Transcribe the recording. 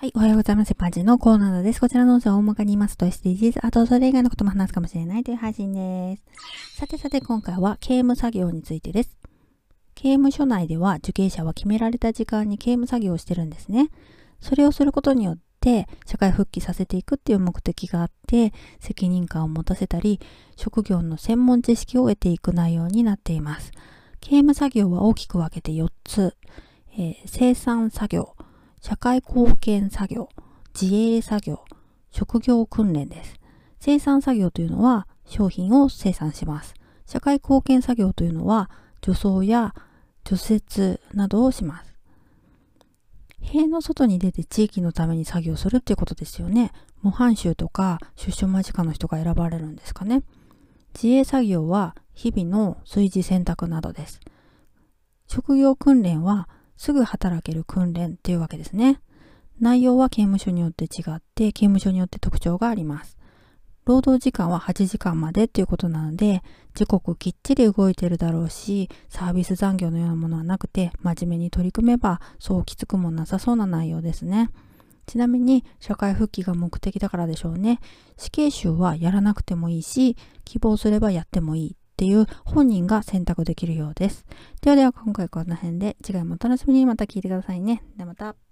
はい、おはようございます。パンチのコーナーです。こちらの音声を大まかに言いますと SDGs、あとそれ以外のことも話すかもしれないという配信です。さてさて今回は刑務作業についてです。刑務所内では受刑者は決められた時間に刑務作業をしてるんですね。それをすることによって社会復帰させていくっていう目的があって責任感を持たせたり職業の専門知識を得ていく内容になっています。刑務作業は大きく分けて4つ。えー、生産作業、社会貢献作業、自営作業、職業訓練です。生産作業というのは商品を生産します。社会貢献作業というのは除草や除雪などをします。塀の外に出て地域のために作業するっていうことですよね。模範囚とか出所間近の人が選ばれるんですかね。自営作業は日々の炊事選択などです。職業訓練はすぐ働ける訓練っていうわけですね。内容は刑務所によって違って、刑務所によって特徴があります。労働時間は8時間までっていうことなので、時刻きっちり動いてるだろうし、サービス残業のようなものはなくて、真面目に取り組めば、そうきつくもなさそうな内容ですね。ちなみに、社会復帰が目的だからでしょうね。死刑囚はやらなくてもいいし、希望すればやってもいいっていう本人が選択できるようです。ではでは今回この辺で次回もお楽しみにまた聞いてくださいね。ではまた。